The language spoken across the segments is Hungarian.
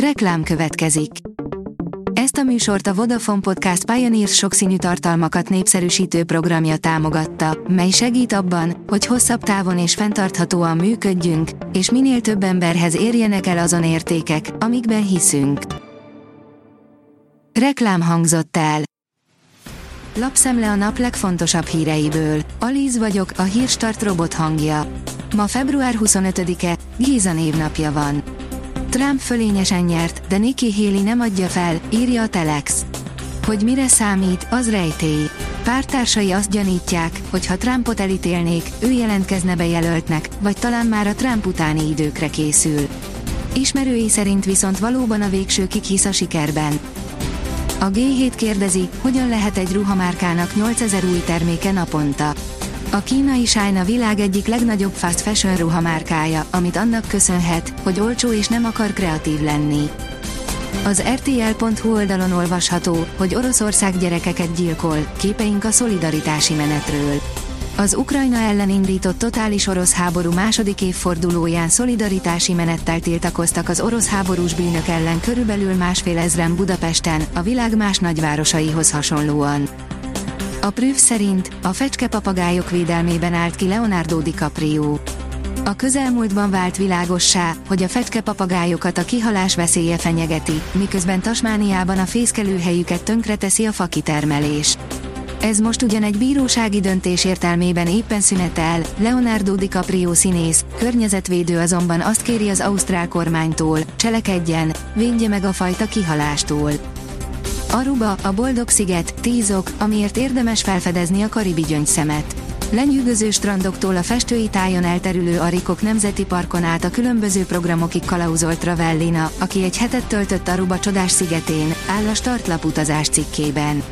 Reklám következik. Ezt a műsort a Vodafone Podcast Pioneers sokszínű tartalmakat népszerűsítő programja támogatta, mely segít abban, hogy hosszabb távon és fenntarthatóan működjünk, és minél több emberhez érjenek el azon értékek, amikben hiszünk. Reklám hangzott el. Lapszemle a nap legfontosabb híreiből. Alíz vagyok, a hírstart robot hangja. Ma február 25-e, Géza névnapja van. Trump fölényesen nyert, de Nikki Haley nem adja fel, írja a Telex. Hogy mire számít, az rejtély. Pártársai azt gyanítják, hogy ha Trumpot elítélnék, ő jelentkezne be jelöltnek, vagy talán már a Trump utáni időkre készül. Ismerői szerint viszont valóban a végső kik hisz a sikerben. A G7 kérdezi, hogyan lehet egy ruhamárkának 8000 új terméke naponta. A kínai Shine a világ egyik legnagyobb fast fashion ruhamárkája, amit annak köszönhet, hogy olcsó és nem akar kreatív lenni. Az RTL.hu oldalon olvasható, hogy Oroszország gyerekeket gyilkol, képeink a szolidaritási menetről. Az Ukrajna ellen indított totális orosz háború második évfordulóján szolidaritási menettel tiltakoztak az orosz háborús bűnök ellen körülbelül másfél ezren Budapesten, a világ más nagyvárosaihoz hasonlóan. A prüf szerint a fecske papagájok védelmében állt ki Leonardo DiCaprio. A közelmúltban vált világossá, hogy a fecske papagájokat a kihalás veszélye fenyegeti, miközben Tasmániában a fészkelőhelyüket tönkreteszi a fakitermelés. Ez most ugyan egy bírósági döntés értelmében éppen szünetel, Leonardo DiCaprio színész, környezetvédő azonban azt kéri az ausztrál kormánytól, cselekedjen, védje meg a fajta kihalástól. Aruba, a boldog sziget, tízok, amiért érdemes felfedezni a karibi gyöngyszemet. Lenyűgöző strandoktól a festői tájon elterülő Arikok Nemzeti Parkon át a különböző programokig kalauzolt Travellina, aki egy hetet töltött Aruba csodás szigetén, áll a startlap utazás cikkében.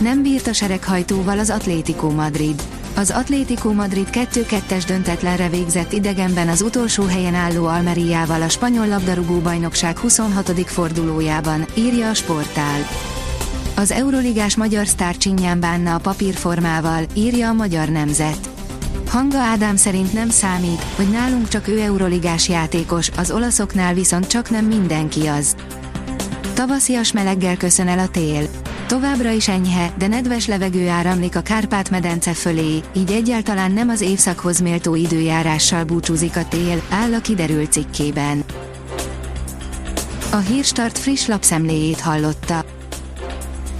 Nem bírt a sereghajtóval az Atlético Madrid. Az Atlético Madrid 2-2-es döntetlenre végzett idegenben az utolsó helyen álló Almeriával a spanyol labdarúgó bajnokság 26. fordulójában, írja a sportál. Az Euroligás magyar sztár csinyán bánna a papírformával, írja a magyar nemzet. Hanga Ádám szerint nem számít, hogy nálunk csak ő Euroligás játékos, az olaszoknál viszont csak nem mindenki az. Tavaszias meleggel köszön el a tél. Továbbra is enyhe, de nedves levegő áramlik a Kárpát-medence fölé, így egyáltalán nem az évszakhoz méltó időjárással búcsúzik a tél, áll a kiderült cikkében. A Hírstart friss lapszemléjét hallotta.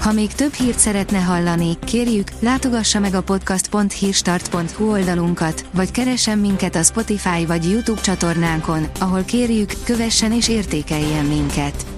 Ha még több hírt szeretne hallani, kérjük, látogassa meg a podcast.hírstart.hu oldalunkat, vagy keressen minket a Spotify vagy YouTube csatornánkon, ahol kérjük, kövessen és értékeljen minket.